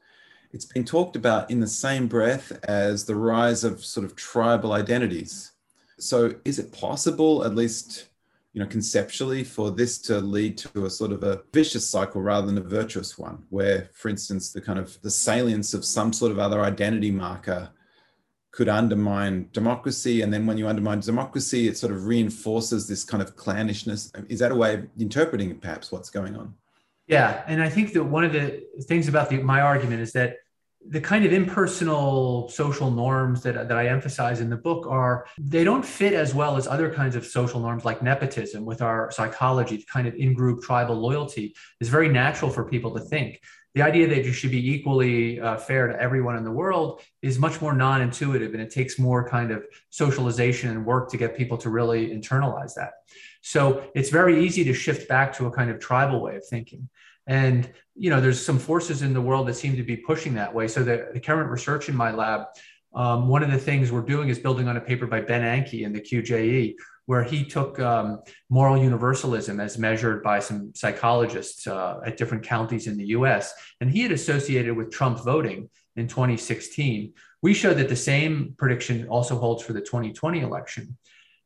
it's been talked about in the same breath as the rise of sort of tribal identities. So, is it possible, at least, you know, conceptually, for this to lead to a sort of a vicious cycle rather than a virtuous one, where, for instance, the kind of the salience of some sort of other identity marker could undermine democracy. And then when you undermine democracy, it sort of reinforces this kind of clannishness. Is that a way of interpreting perhaps what's going on? Yeah. And I think that one of the things about the, my argument is that the kind of impersonal social norms that, that I emphasize in the book are they don't fit as well as other kinds of social norms like nepotism with our psychology, the kind of in-group tribal loyalty is very natural for people to think. The idea that you should be equally uh, fair to everyone in the world is much more non-intuitive and it takes more kind of socialization and work to get people to really internalize that. So it's very easy to shift back to a kind of tribal way of thinking and you know there's some forces in the world that seem to be pushing that way so the, the current research in my lab um, one of the things we're doing is building on a paper by ben Enke in the qje where he took um, moral universalism as measured by some psychologists uh, at different counties in the US, and he had associated with Trump voting in 2016. We showed that the same prediction also holds for the 2020 election.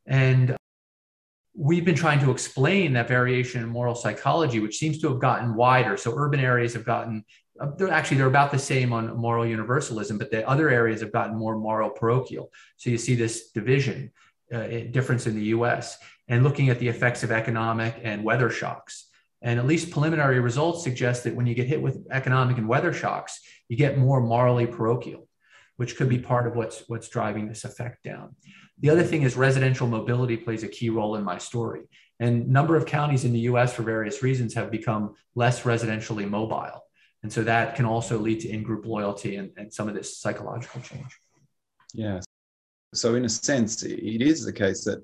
And we've been trying to explain that variation in moral psychology, which seems to have gotten wider. So urban areas have gotten, uh, they're actually, they're about the same on moral universalism, but the other areas have gotten more moral parochial. So you see this division uh, difference in the US and looking at the effects of economic and weather shocks. And at least preliminary results suggest that when you get hit with economic and weather shocks, you get more morally parochial, which could be part of what's, what's driving this effect down. The other thing is residential mobility plays a key role in my story. And number of counties in the US for various reasons have become less residentially mobile. And so that can also lead to in-group loyalty and, and some of this psychological change. Yes. So in a sense, it is the case that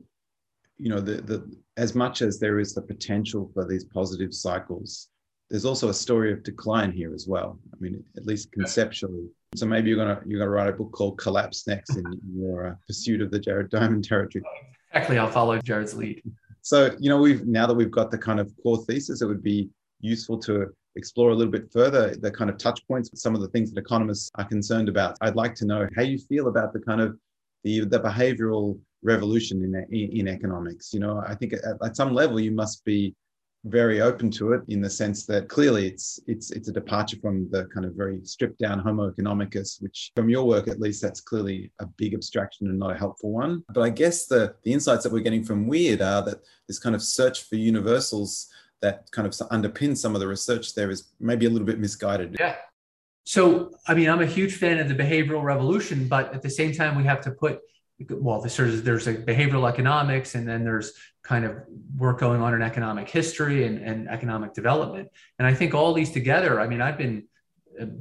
you know the, the as much as there is the potential for these positive cycles, there's also a story of decline here as well. I mean, at least conceptually. So maybe you're gonna you're gonna write a book called Collapse next in your uh, pursuit of the Jared Diamond territory. Exactly, I'll follow Jared's lead. So you know we've now that we've got the kind of core thesis, it would be useful to explore a little bit further the kind of touch points, with some of the things that economists are concerned about. I'd like to know how you feel about the kind of the, the behavioral revolution in, in, in economics. You know, I think at, at, some level you must be very open to it in the sense that clearly it's it's it's a departure from the kind of very stripped down homo economicus which from your work at least that's clearly a big abstraction and not a helpful one. But i guess the the insights that we're getting from weird are that this kind of search for universals that kind of underpins some of the research there is maybe a little bit misguided. Yeah. So, I mean, I'm a huge fan of the behavioral revolution, but at the same time, we have to put well, there's there's a behavioral economics, and then there's kind of work going on in economic history and, and economic development. And I think all these together, I mean, I've been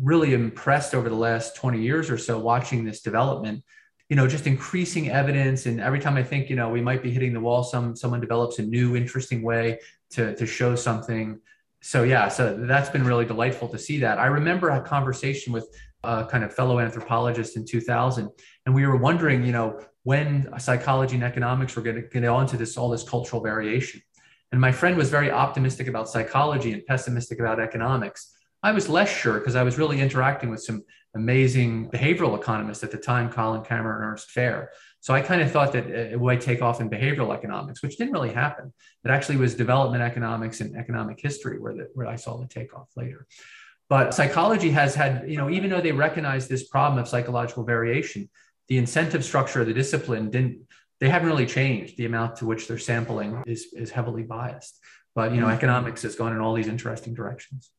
really impressed over the last 20 years or so watching this development you know just increasing evidence and every time i think you know we might be hitting the wall some someone develops a new interesting way to to show something so yeah, so that's been really delightful to see that. I remember a conversation with a kind of fellow anthropologist in 2000, and we were wondering, you know, when psychology and economics were going to get onto this all this cultural variation. And my friend was very optimistic about psychology and pessimistic about economics. I was less sure because I was really interacting with some amazing behavioral economists at the time, Colin Camerer and Ernst Fehr. So I kind of thought that it would take off in behavioral economics, which didn't really happen. It actually was development economics and economic history where, the, where I saw the takeoff later. But psychology has had, you know, even though they recognize this problem of psychological variation, the incentive structure of the discipline didn't, they haven't really changed. The amount to which they're sampling is, is heavily biased. But, you know, mm-hmm. economics has gone in all these interesting directions.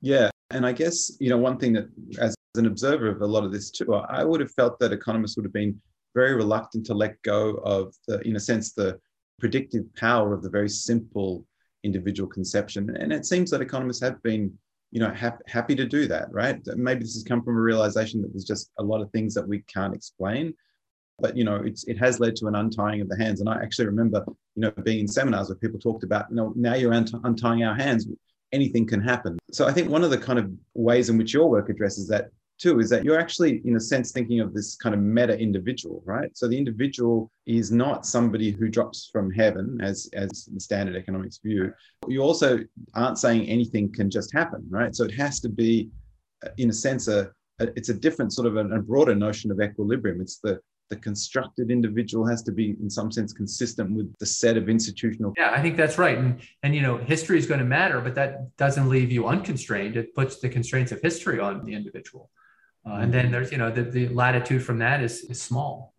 Yeah. And I guess, you know, one thing that as an observer of a lot of this too, I would have felt that economists would have been very reluctant to let go of the, in a sense, the predictive power of the very simple individual conception. And it seems that economists have been, you know, ha- happy to do that, right? Maybe this has come from a realization that there's just a lot of things that we can't explain. But you know, it's it has led to an untying of the hands. And I actually remember, you know, being in seminars where people talked about, you know, now you're untying our hands anything can happen. So I think one of the kind of ways in which your work addresses that too is that you're actually in a sense thinking of this kind of meta individual right? So the individual is not somebody who drops from heaven as as the standard economics view. You also aren't saying anything can just happen right? So it has to be uh, in a sense a, a it's a different sort of a, a broader notion of equilibrium. It's the the constructed individual has to be in some sense consistent with the set of institutional yeah i think that's right. And and you know history is going to matter but that doesn't leave you unconstrained. It puts the constraints of history on the individual uh, and then there's, you know, the, the latitude from that is, is small.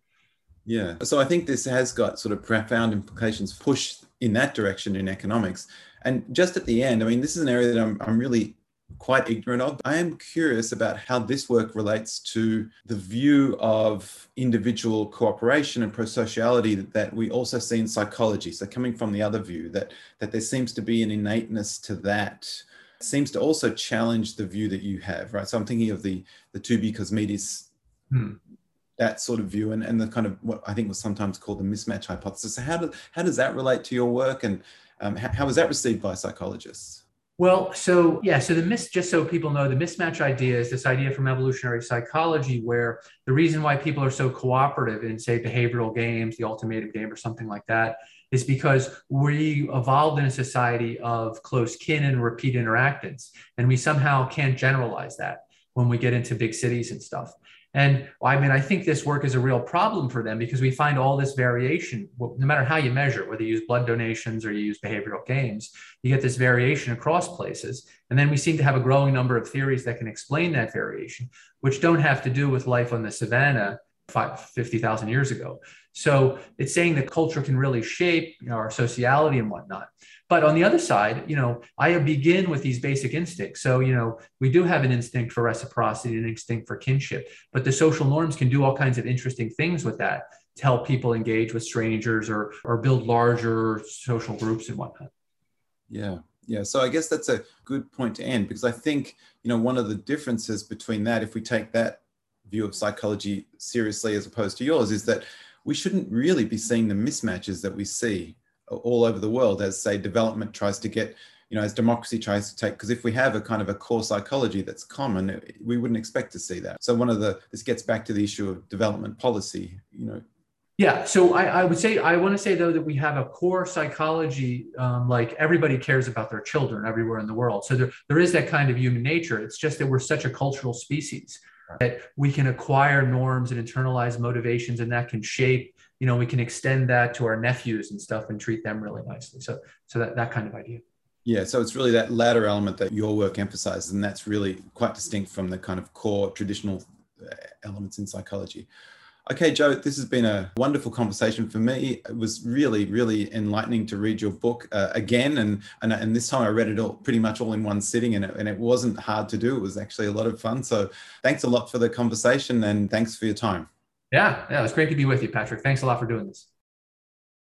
Yeah. So I think this has got sort of profound implications, push in that direction in economics. And just at the end, I mean, this is an area that I'm, I'm really quite ignorant of. I am curious about how this work relates to the view of individual cooperation and prosociality that we also see in psychology. So coming from the other view, that that there seems to be an innateness to that seems to also challenge the view that you have, right? So I'm thinking of the the two Tooby Cosmides, hmm. that sort of view, and, and the kind of what I think was sometimes called the mismatch hypothesis. So how does how does that relate to your work, and um, how, how was that received by psychologists? Well, so yeah, so the miss, just so people know, the mismatch idea is this idea from evolutionary psychology where the reason why people are so cooperative in, say, behavioral games, the ultimatum game, or something like that, is because we evolved in a society of close kin and repeat interactants. And we somehow can't generalize that when we get into big cities and stuff. And I mean, I think this work is a real problem for them because we find all this variation, no matter how you measure, whether you use blood donations or you use behavioral games, you get this variation across places. And then we seem to have a growing number of theories that can explain that variation, which don't have to do with life on the savannah 50,000 years ago. So it's saying that culture can really shape you know, our sociality and whatnot. But on the other side, you know, I begin with these basic instincts. So, you know, we do have an instinct for reciprocity, an instinct for kinship, but the social norms can do all kinds of interesting things with that to help people engage with strangers or or build larger social groups and whatnot. Yeah. Yeah, so I guess that's a good point to end because I think, you know, one of the differences between that, if we take that view of psychology seriously as opposed to yours, is that we shouldn't really be seeing the mismatches that we see all over the world as say development tries to get you know as democracy tries to take because if we have a kind of a core psychology that's common we wouldn't expect to see that. So one of the this gets back to the issue of development policy you know. Yeah so i, I would say i want to say though that we have a core psychology um, like everybody cares about their children everywhere in the world. So there, there is that kind of human nature. It's just that we're such a cultural species that we can acquire norms and internalize motivations and that can shape you know we can extend that to our nephews and stuff and treat them really nicely. So so that, that kind of idea. Yeah so it's really that latter element that your work emphasizes and that's really quite distinct from the kind of core traditional uh, elements in psychology Okay, Joe, this has been a wonderful conversation for me. It was really, really enlightening to read your book uh, again. And, and, and this time I read it all pretty much all in one sitting and it, and it wasn't hard to do. It was actually a lot of fun. So thanks a lot for the conversation and thanks for your time. Yeah, yeah, it was great to be with you, Patrick. Thanks a lot for doing this.